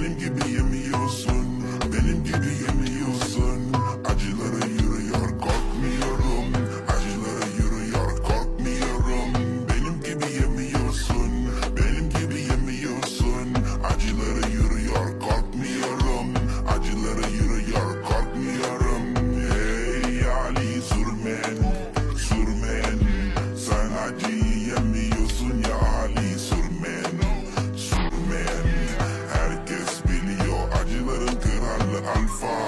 benim gibi yemin Alpha.